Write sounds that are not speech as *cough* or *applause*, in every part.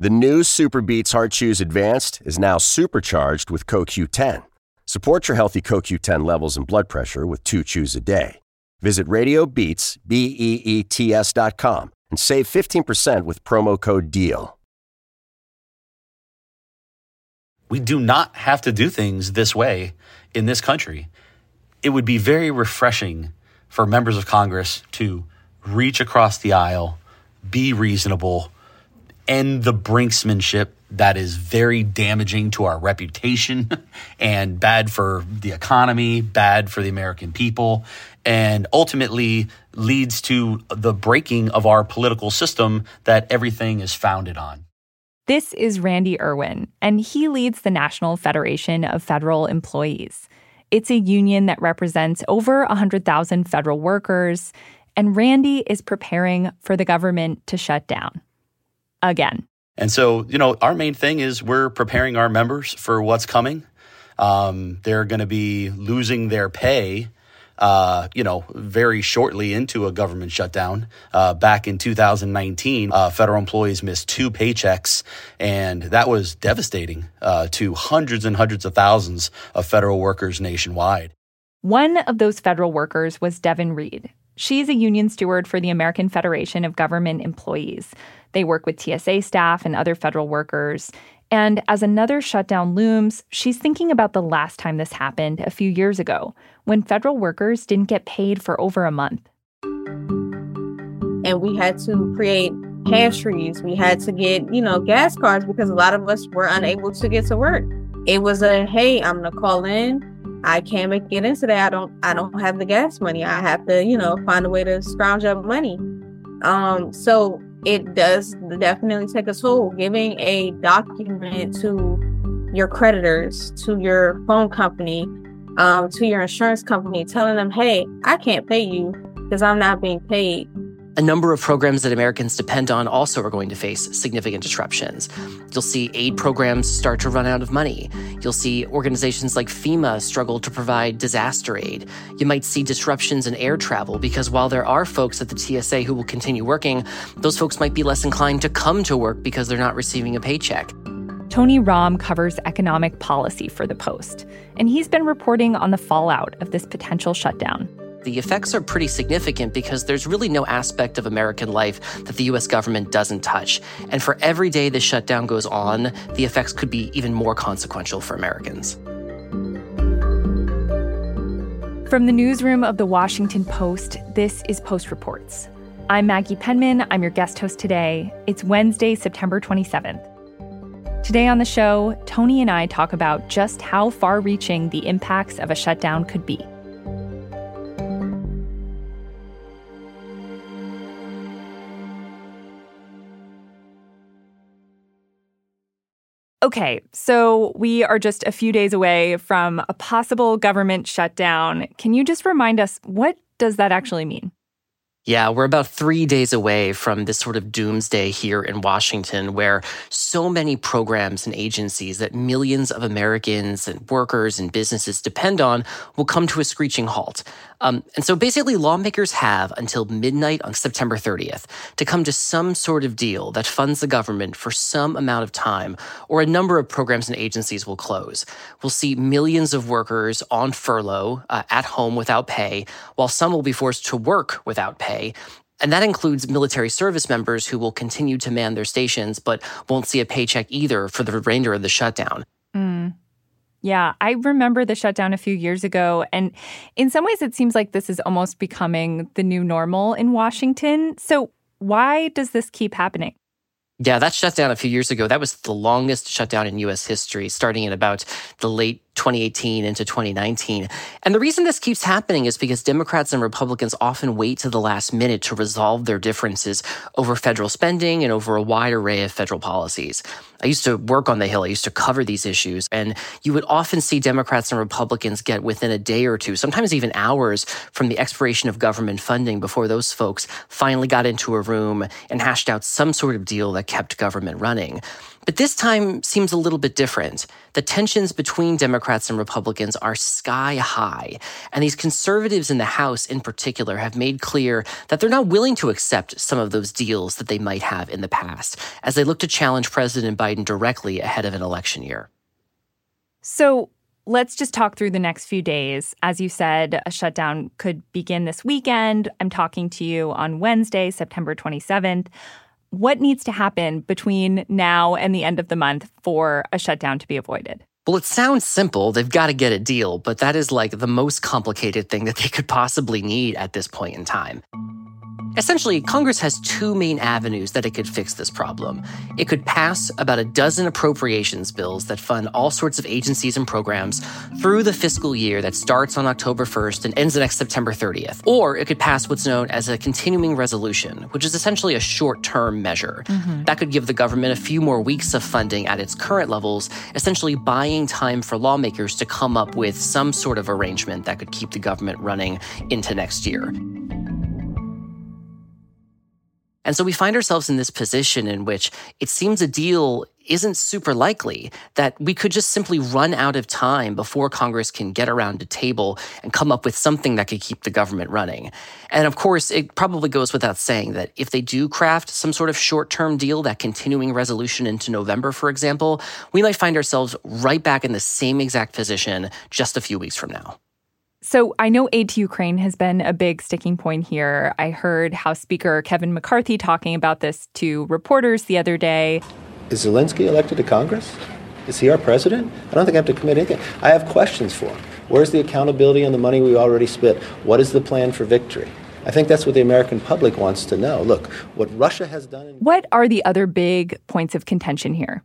The new SuperBeets Heart Chews Advanced is now supercharged with CoQ10. Support your healthy CoQ10 levels and blood pressure with two chews a day. Visit RadioBeets, B-E-E-T-S dot com and save 15% with promo code DEAL. We do not have to do things this way in this country. It would be very refreshing for members of Congress to reach across the aisle, be reasonable, end the brinksmanship that is very damaging to our reputation *laughs* and bad for the economy, bad for the American people, and ultimately leads to the breaking of our political system that everything is founded on. This is Randy Erwin, and he leads the National Federation of Federal Employees. It's a union that represents over 100,000 federal workers, and Randy is preparing for the government to shut down again. And so, you know, our main thing is we're preparing our members for what's coming. Um, they're going to be losing their pay, uh, you know, very shortly into a government shutdown. Uh, back in 2019, uh, federal employees missed two paychecks, and that was devastating uh, to hundreds and hundreds of thousands of federal workers nationwide. One of those federal workers was Devin Reed. She's a union steward for the American Federation of Government Employees. They work with TSA staff and other federal workers. And as another shutdown looms, she's thinking about the last time this happened a few years ago when federal workers didn't get paid for over a month. And we had to create pantries. We had to get, you know, gas cards because a lot of us were unable to get to work. It was a hey, I'm gonna call in. I can't make it in today. I don't I don't have the gas money. I have to, you know, find a way to scrounge up money. Um, so it does definitely take a toll. Giving a document to your creditors, to your phone company, um, to your insurance company, telling them, hey, I can't pay you because I'm not being paid. A number of programs that Americans depend on also are going to face significant disruptions. You'll see aid programs start to run out of money. You'll see organizations like FEMA struggle to provide disaster aid. You might see disruptions in air travel because while there are folks at the TSA who will continue working, those folks might be less inclined to come to work because they're not receiving a paycheck. Tony Romm covers economic policy for The Post, and he's been reporting on the fallout of this potential shutdown the effects are pretty significant because there's really no aspect of American life that the US government doesn't touch. And for every day this shutdown goes on, the effects could be even more consequential for Americans. From the newsroom of the Washington Post, this is Post Reports. I'm Maggie Penman. I'm your guest host today. It's Wednesday, September 27th. Today on the show, Tony and I talk about just how far reaching the impacts of a shutdown could be. Okay, so we are just a few days away from a possible government shutdown. Can you just remind us what does that actually mean? Yeah, we're about three days away from this sort of doomsday here in Washington, where so many programs and agencies that millions of Americans and workers and businesses depend on will come to a screeching halt. Um, and so basically, lawmakers have until midnight on September 30th to come to some sort of deal that funds the government for some amount of time, or a number of programs and agencies will close. We'll see millions of workers on furlough uh, at home without pay, while some will be forced to work without pay. And that includes military service members who will continue to man their stations but won't see a paycheck either for the remainder of the shutdown. Mm. Yeah, I remember the shutdown a few years ago. And in some ways, it seems like this is almost becoming the new normal in Washington. So, why does this keep happening? Yeah, that shutdown a few years ago, that was the longest shutdown in US history, starting in about the late 2018 into 2019. And the reason this keeps happening is because Democrats and Republicans often wait to the last minute to resolve their differences over federal spending and over a wide array of federal policies. I used to work on the Hill, I used to cover these issues, and you would often see Democrats and Republicans get within a day or two, sometimes even hours from the expiration of government funding before those folks finally got into a room and hashed out some sort of deal that kept government running. But this time seems a little bit different. The tensions between Democrats and Republicans are sky high. And these conservatives in the House, in particular, have made clear that they're not willing to accept some of those deals that they might have in the past as they look to challenge President Biden directly ahead of an election year. So, let's just talk through the next few days. As you said, a shutdown could begin this weekend. I'm talking to you on Wednesday, September 27th. What needs to happen between now and the end of the month for a shutdown to be avoided? Well, it sounds simple. They've got to get a deal, but that is like the most complicated thing that they could possibly need at this point in time. Essentially, Congress has two main avenues that it could fix this problem. It could pass about a dozen appropriations bills that fund all sorts of agencies and programs through the fiscal year that starts on October 1st and ends the next September 30th. Or it could pass what's known as a continuing resolution, which is essentially a short term measure. Mm-hmm. That could give the government a few more weeks of funding at its current levels, essentially buying time for lawmakers to come up with some sort of arrangement that could keep the government running into next year. And so we find ourselves in this position in which it seems a deal isn't super likely that we could just simply run out of time before Congress can get around a table and come up with something that could keep the government running. And of course, it probably goes without saying that if they do craft some sort of short term deal, that continuing resolution into November, for example, we might find ourselves right back in the same exact position just a few weeks from now. So I know aid to Ukraine has been a big sticking point here. I heard House Speaker Kevin McCarthy talking about this to reporters the other day. Is Zelensky elected to Congress? Is he our president? I don't think I have to commit anything. I have questions for him. Where's the accountability on the money we already spent? What is the plan for victory? I think that's what the American public wants to know. Look, what Russia has done. In- what are the other big points of contention here?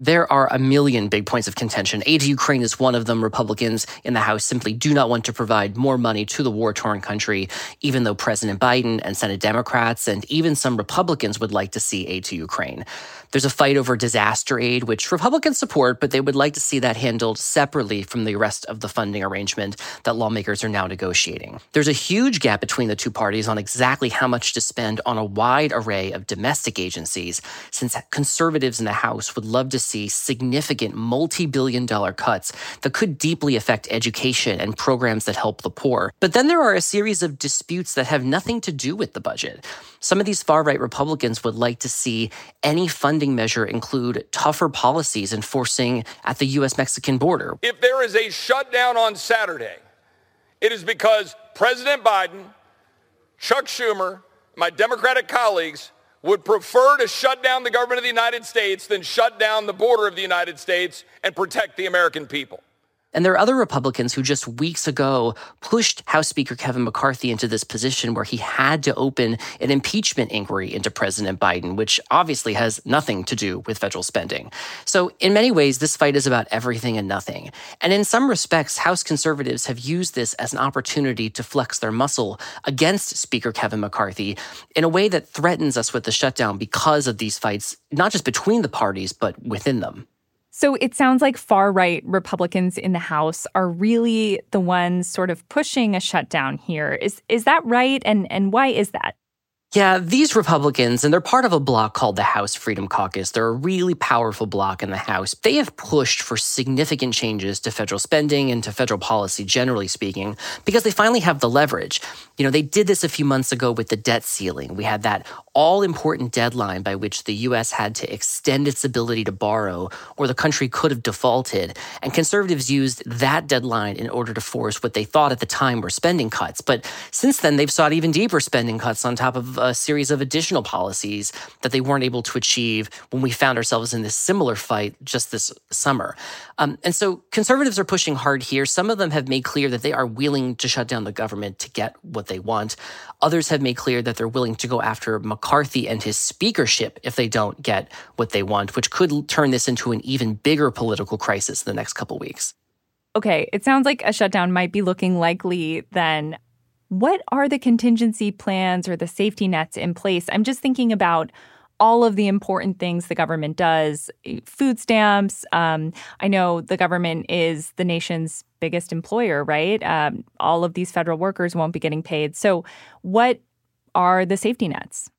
There are a million big points of contention. Aid to Ukraine is one of them. Republicans in the House simply do not want to provide more money to the war torn country, even though President Biden and Senate Democrats and even some Republicans would like to see aid to Ukraine. There's a fight over disaster aid, which Republicans support, but they would like to see that handled separately from the rest of the funding arrangement that lawmakers are now negotiating. There's a huge gap between the two parties on exactly how much to spend on a wide array of domestic agencies, since conservatives in the House would love to see significant multi billion dollar cuts that could deeply affect education and programs that help the poor. But then there are a series of disputes that have nothing to do with the budget. Some of these far right Republicans would like to see any funding measure include tougher policies enforcing at the U.S. Mexican border. If there is a shutdown on Saturday, it is because President Biden, Chuck Schumer, my Democratic colleagues would prefer to shut down the government of the United States than shut down the border of the United States and protect the American people. And there are other Republicans who just weeks ago pushed House Speaker Kevin McCarthy into this position where he had to open an impeachment inquiry into President Biden, which obviously has nothing to do with federal spending. So, in many ways, this fight is about everything and nothing. And in some respects, House conservatives have used this as an opportunity to flex their muscle against Speaker Kevin McCarthy in a way that threatens us with the shutdown because of these fights, not just between the parties, but within them. So it sounds like far right Republicans in the House are really the ones sort of pushing a shutdown here. Is is that right? And and why is that? Yeah, these Republicans, and they're part of a bloc called the House Freedom Caucus. They're a really powerful bloc in the House. They have pushed for significant changes to federal spending and to federal policy, generally speaking, because they finally have the leverage. You know, they did this a few months ago with the debt ceiling. We had that all important deadline by which the U.S. had to extend its ability to borrow, or the country could have defaulted. And conservatives used that deadline in order to force what they thought at the time were spending cuts. But since then, they've sought even deeper spending cuts on top of a series of additional policies that they weren't able to achieve when we found ourselves in this similar fight just this summer. Um, and so conservatives are pushing hard here. Some of them have made clear that they are willing to shut down the government to get what they want. Others have made clear that they're willing to go after McCarthy and his speakership if they don't get what they want, which could turn this into an even bigger political crisis in the next couple weeks. Okay, it sounds like a shutdown might be looking likely then. What are the contingency plans or the safety nets in place? I'm just thinking about all of the important things the government does eh, food stamps. Um, I know the government is the nation's biggest employer, right? Um, all of these federal workers won't be getting paid. So, what are the safety nets?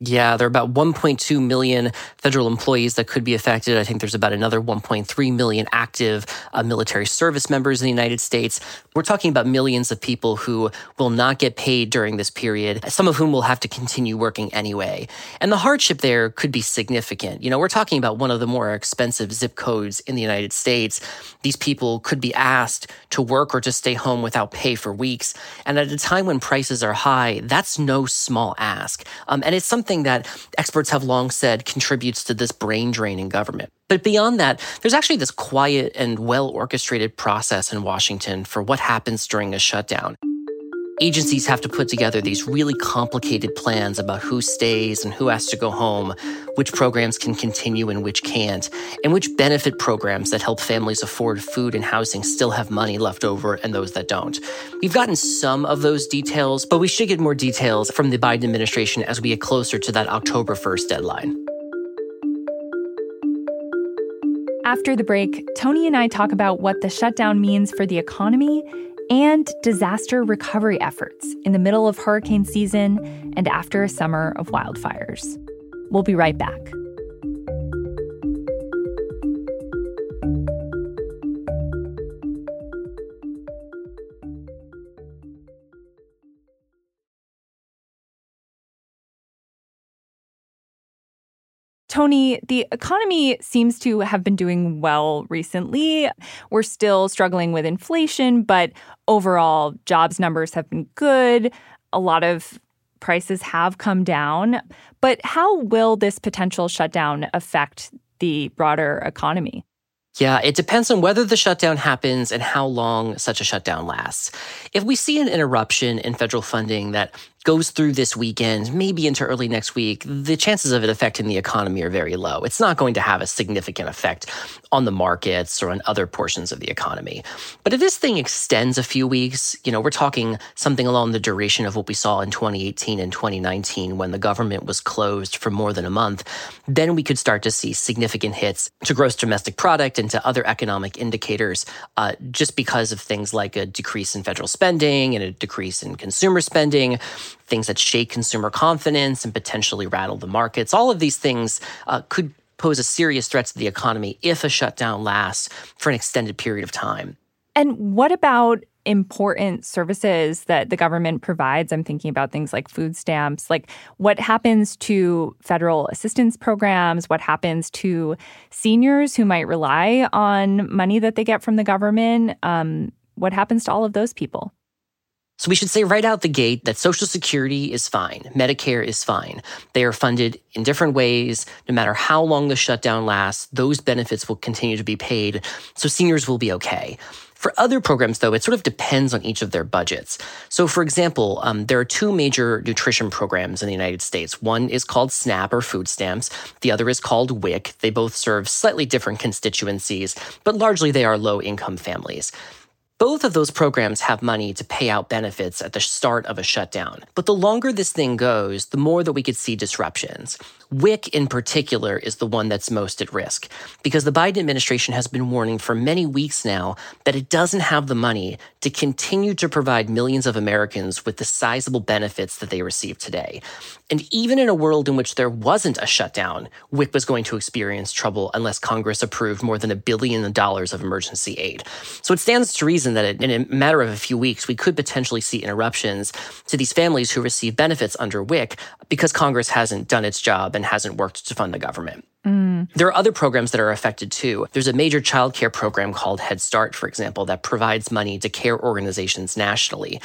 Yeah, there are about 1.2 million federal employees that could be affected. I think there's about another 1.3 million active uh, military service members in the United States. We're talking about millions of people who will not get paid during this period, some of whom will have to continue working anyway. And the hardship there could be significant. You know, we're talking about one of the more expensive zip codes in the United States. These people could be asked to work or to stay home without pay for weeks. And at a time when prices are high, that's no small ask. Um, and it's something something that experts have long said contributes to this brain drain in government. But beyond that, there's actually this quiet and well orchestrated process in Washington for what happens during a shutdown agencies have to put together these really complicated plans about who stays and who has to go home, which programs can continue and which can't, and which benefit programs that help families afford food and housing still have money left over and those that don't. We've gotten some of those details, but we should get more details from the Biden administration as we get closer to that October 1st deadline. After the break, Tony and I talk about what the shutdown means for the economy and disaster recovery efforts in the middle of hurricane season and after a summer of wildfires. We'll be right back. Tony, the economy seems to have been doing well recently. We're still struggling with inflation, but overall, jobs numbers have been good. A lot of prices have come down. But how will this potential shutdown affect the broader economy? Yeah, it depends on whether the shutdown happens and how long such a shutdown lasts. If we see an interruption in federal funding that goes through this weekend, maybe into early next week, the chances of it affecting the economy are very low. It's not going to have a significant effect on the markets or on other portions of the economy. But if this thing extends a few weeks, you know, we're talking something along the duration of what we saw in 2018 and 2019 when the government was closed for more than a month, then we could start to see significant hits to gross domestic product and to other economic indicators uh, just because of things like a decrease in federal spending and a decrease in consumer spending things that shake consumer confidence and potentially rattle the markets. All of these things uh, could pose a serious threat to the economy if a shutdown lasts for an extended period of time. And what about important services that the government provides? I'm thinking about things like food stamps. Like, what happens to federal assistance programs? What happens to seniors who might rely on money that they get from the government? Um, what happens to all of those people? So we should say right out the gate that Social Security is fine, Medicare is fine. They are funded in different ways. No matter how long the shutdown lasts, those benefits will continue to be paid. So seniors will be okay. For other programs, though, it sort of depends on each of their budgets. So, for example, um, there are two major nutrition programs in the United States. One is called SNAP or food stamps, the other is called WIC. They both serve slightly different constituencies, but largely they are low income families. Both of those programs have money to pay out benefits at the start of a shutdown. But the longer this thing goes, the more that we could see disruptions. WIC in particular is the one that's most at risk because the Biden administration has been warning for many weeks now that it doesn't have the money to continue to provide millions of Americans with the sizable benefits that they receive today. And even in a world in which there wasn't a shutdown, WIC was going to experience trouble unless Congress approved more than a billion dollars of emergency aid. So it stands to reason that in a matter of a few weeks, we could potentially see interruptions to these families who receive benefits under WIC because Congress hasn't done its job and hasn't worked to fund the government. There are other programs that are affected too. There's a major child care program called Head Start, for example, that provides money to care organizations nationally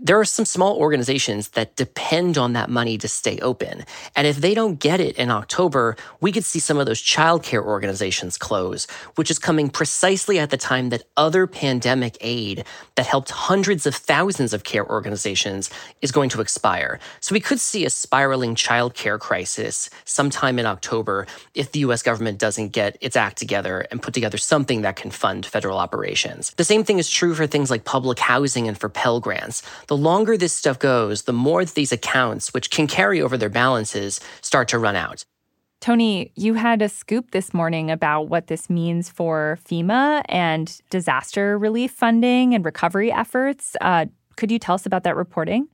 there are some small organizations that depend on that money to stay open. And if they don't get it in October, we could see some of those childcare organizations close, which is coming precisely at the time that other pandemic aid that helped hundreds of thousands of care organizations is going to expire. So we could see a spiraling childcare crisis sometime in October if the US government doesn't get its act together and put together something that can fund federal operations. The same thing is true for things like public housing and for Pell Grants the longer this stuff goes, the more these accounts, which can carry over their balances, start to run out. Tony, you had a scoop this morning about what this means for FEMA and disaster relief funding and recovery efforts. Uh, could you tell us about that reporting?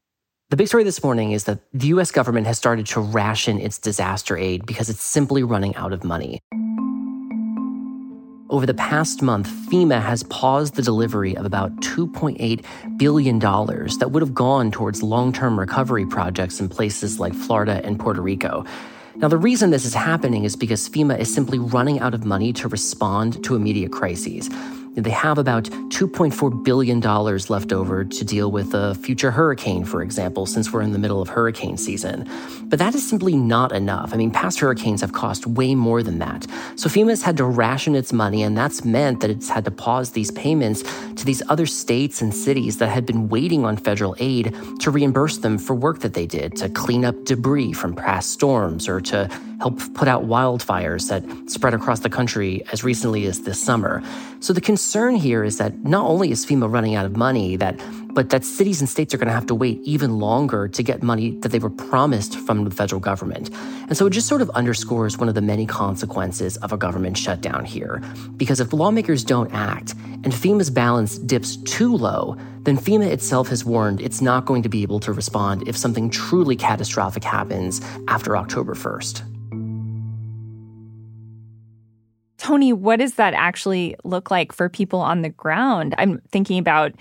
The big story this morning is that the US government has started to ration its disaster aid because it's simply running out of money. Over the past month, FEMA has paused the delivery of about $2.8 billion that would have gone towards long term recovery projects in places like Florida and Puerto Rico. Now, the reason this is happening is because FEMA is simply running out of money to respond to immediate crises. They have about $2.4 billion left over to deal with a future hurricane, for example, since we're in the middle of hurricane season. But that is simply not enough. I mean, past hurricanes have cost way more than that. So FEMA's had to ration its money, and that's meant that it's had to pause these payments to these other states and cities that had been waiting on federal aid to reimburse them for work that they did to clean up debris from past storms or to help put out wildfires that spread across the country as recently as this summer. So the concern here is that not only is FEMA running out of money, that but that cities and states are going to have to wait even longer to get money that they were promised from the federal government. And so it just sort of underscores one of the many consequences of a government shutdown here. Because if lawmakers don't act and FEMA's balance dips too low, then FEMA itself has warned it's not going to be able to respond if something truly catastrophic happens after October 1st. Tony, what does that actually look like for people on the ground? I'm thinking about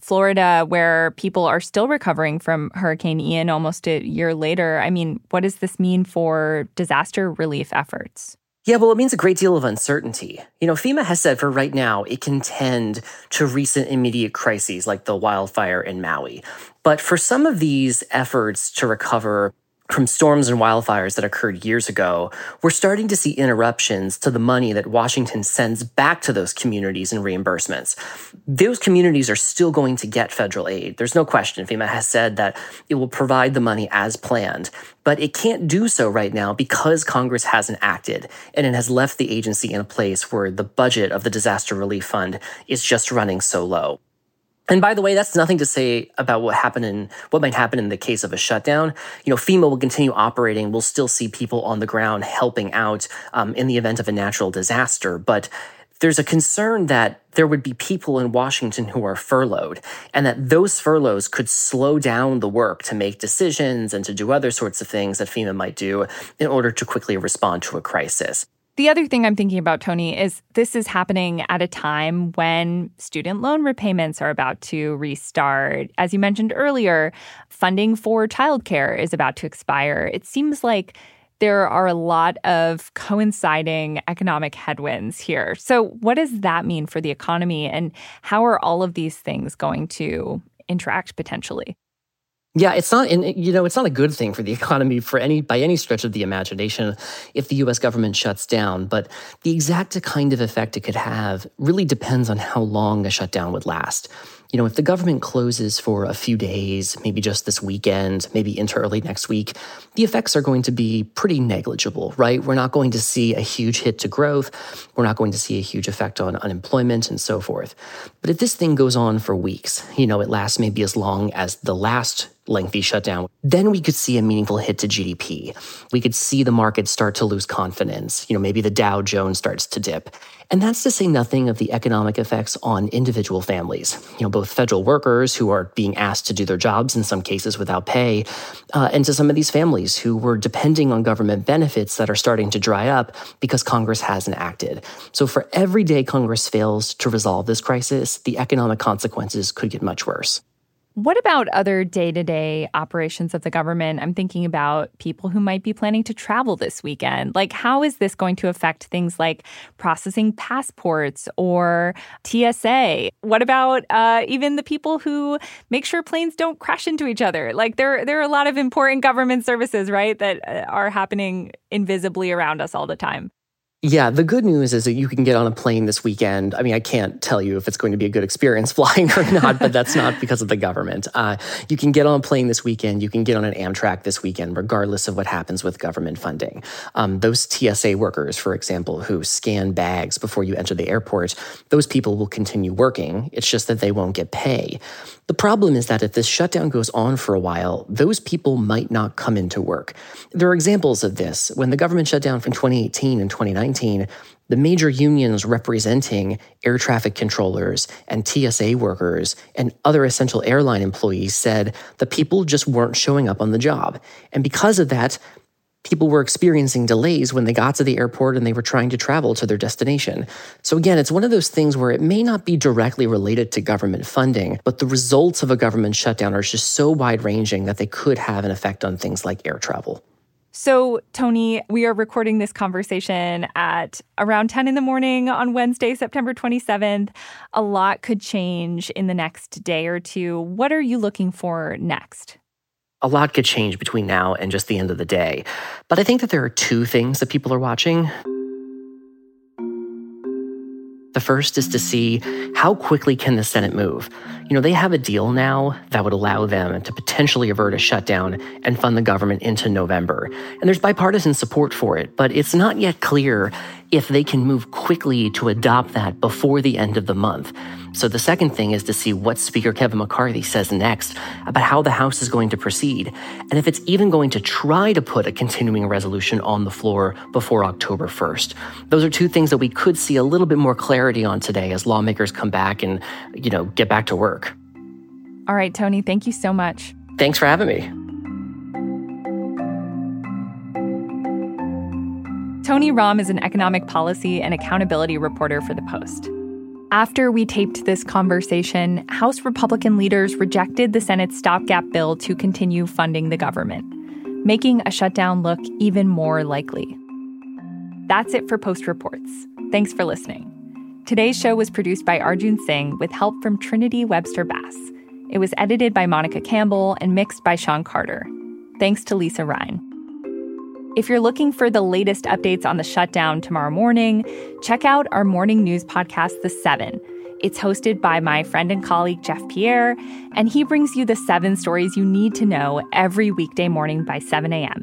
Florida, where people are still recovering from Hurricane Ian almost a year later. I mean, what does this mean for disaster relief efforts? Yeah, well, it means a great deal of uncertainty. You know, FEMA has said for right now it can tend to recent immediate crises like the wildfire in Maui. But for some of these efforts to recover from storms and wildfires that occurred years ago, we're starting to see interruptions to the money that Washington sends back to those communities in reimbursements. Those communities are still going to get federal aid. There's no question. FEMA has said that it will provide the money as planned, but it can't do so right now because Congress hasn't acted and it has left the agency in a place where the budget of the disaster relief fund is just running so low. And by the way, that's nothing to say about what happened in what might happen in the case of a shutdown. You know, FEMA will continue operating. We'll still see people on the ground helping out um, in the event of a natural disaster. But there's a concern that there would be people in Washington who are furloughed, and that those furloughs could slow down the work to make decisions and to do other sorts of things that FEMA might do in order to quickly respond to a crisis. The other thing I'm thinking about, Tony, is this is happening at a time when student loan repayments are about to restart. As you mentioned earlier, funding for childcare is about to expire. It seems like there are a lot of coinciding economic headwinds here. So, what does that mean for the economy, and how are all of these things going to interact potentially? Yeah, it's not, you know, it's not a good thing for the *laughs* economy for any by any stretch of the imagination if the U.S. government shuts down. But the exact kind of effect it could have really depends on how long a shutdown would last you know, if the government closes for a few days, maybe just this weekend, maybe into early next week, the effects are going to be pretty negligible, right? We're not going to see a huge hit to growth. We're not going to see a huge effect on unemployment and so forth. But if this thing goes on for weeks, you know, it lasts maybe as long as the last lengthy shutdown, then we could see a meaningful hit to GDP. We could see the market start to lose confidence. You know, maybe the Dow Jones starts to dip. And that's to say nothing of the economic effects on individual families. You know, both federal workers who are being asked to do their jobs in some cases without pay, uh, and to some of these families who were depending on government benefits that are starting to dry up because Congress hasn't acted. So for every day Congress fails to resolve this crisis, the economic consequences could get much worse. What about other day to day operations of the government? I'm thinking about people who might be planning to travel this weekend. Like, how is this going to affect things like processing passports or TSA? What about uh, even the people who make sure planes don't crash into each other? Like, there, there are a lot of important government services, right, that uh, are happening invisibly around us all the time. Yeah, the good news is that you can get on a plane this weekend. I mean, I can't tell you if it's going to be a good experience *laughs* flying or not, but that's not because of the government. Uh, you can get on a plane this weekend. You can get on an Amtrak this weekend, regardless of what happens with government funding. Um, those TSA workers, for example, who scan bags before you enter the airport, those people will continue working. It's just that they won't get pay. The problem is that if this shutdown goes on for a while, those people might not come into work. There are examples of this. When the government shut down from 2018 and 2019, 2019, the major unions representing air traffic controllers and TSA workers and other essential airline employees said the people just weren't showing up on the job. And because of that, people were experiencing delays when they got to the airport and they were trying to travel to their destination. So, again, it's one of those things where it may not be directly related to government funding, but the results of a government shutdown are just so wide ranging that they could have an effect on things like air travel. So, Tony, we are recording this conversation at around 10 in the morning on Wednesday, September 27th. A lot could change in the next day or two. What are you looking for next? A lot could change between now and just the end of the day. But I think that there are two things that people are watching. The first is to see how quickly can the Senate move. You know, they have a deal now that would allow them to potentially avert a shutdown and fund the government into November. And there's bipartisan support for it, but it's not yet clear if they can move quickly to adopt that before the end of the month. So the second thing is to see what Speaker Kevin McCarthy says next about how the House is going to proceed, and if it's even going to try to put a continuing resolution on the floor before October 1st. Those are two things that we could see a little bit more clarity on today as lawmakers come back and, you know, get back to work. All right, Tony, thank you so much. Thanks for having me. Tony Romm is an economic policy and accountability reporter for The Post. After we taped this conversation, House Republican leaders rejected the Senate's stopgap bill to continue funding the government, making a shutdown look even more likely. That's it for Post Reports. Thanks for listening. Today's show was produced by Arjun Singh with help from Trinity Webster Bass. It was edited by Monica Campbell and mixed by Sean Carter. Thanks to Lisa Ryan. If you're looking for the latest updates on the shutdown tomorrow morning, check out our morning news podcast, The Seven. It's hosted by my friend and colleague, Jeff Pierre, and he brings you the seven stories you need to know every weekday morning by 7 a.m.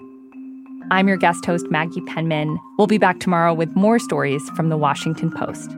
I'm your guest host, Maggie Penman. We'll be back tomorrow with more stories from the Washington Post.